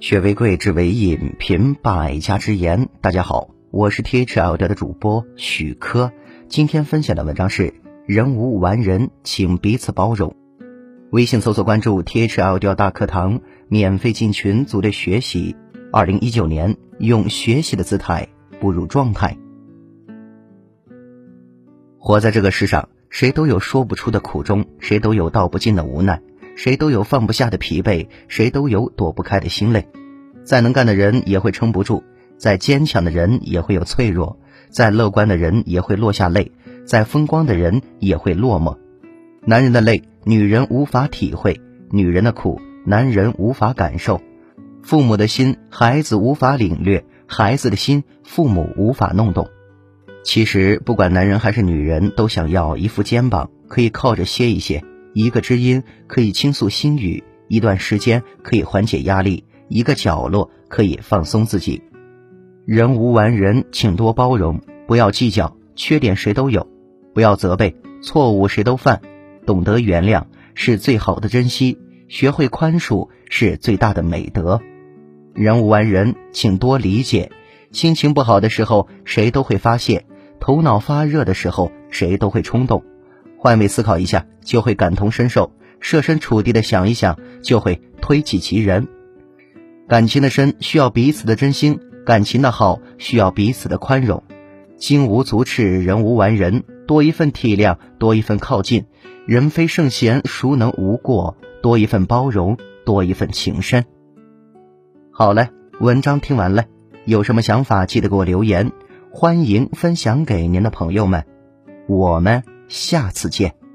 学为贵，知为引，品百家之言。大家好，我是 T H L 的主播许科。今天分享的文章是：人无完人，请彼此包容。微信搜索关注 T H L 调大课堂，免费进群组队学习。二零一九年，用学习的姿态步入状态。活在这个世上，谁都有说不出的苦衷，谁都有道不尽的无奈。谁都有放不下的疲惫，谁都有躲不开的心累。再能干的人也会撑不住，再坚强的人也会有脆弱，再乐观的人也会落下泪，再风光的人也会落寞。男人的累，女人无法体会；女人的苦，男人无法感受。父母的心，孩子无法领略；孩子的心，父母无法弄懂。其实，不管男人还是女人，都想要一副肩膀，可以靠着歇一歇。一个知音可以倾诉心语，一段时间可以缓解压力，一个角落可以放松自己。人无完人，请多包容，不要计较，缺点谁都有；不要责备，错误谁都犯。懂得原谅是最好的珍惜，学会宽恕是最大的美德。人无完人，请多理解。心情不好的时候，谁都会发泄；头脑发热的时候，谁都会冲动。换位思考一下，就会感同身受；设身处地的想一想，就会推己及人。感情的深需要彼此的真心，感情的好需要彼此的宽容。金无足赤，人无完人，多一份体谅，多一份靠近。人非圣贤，孰能无过？多一份包容，多一份情深。好嘞，文章听完了，有什么想法记得给我留言，欢迎分享给您的朋友们。我们。下次见。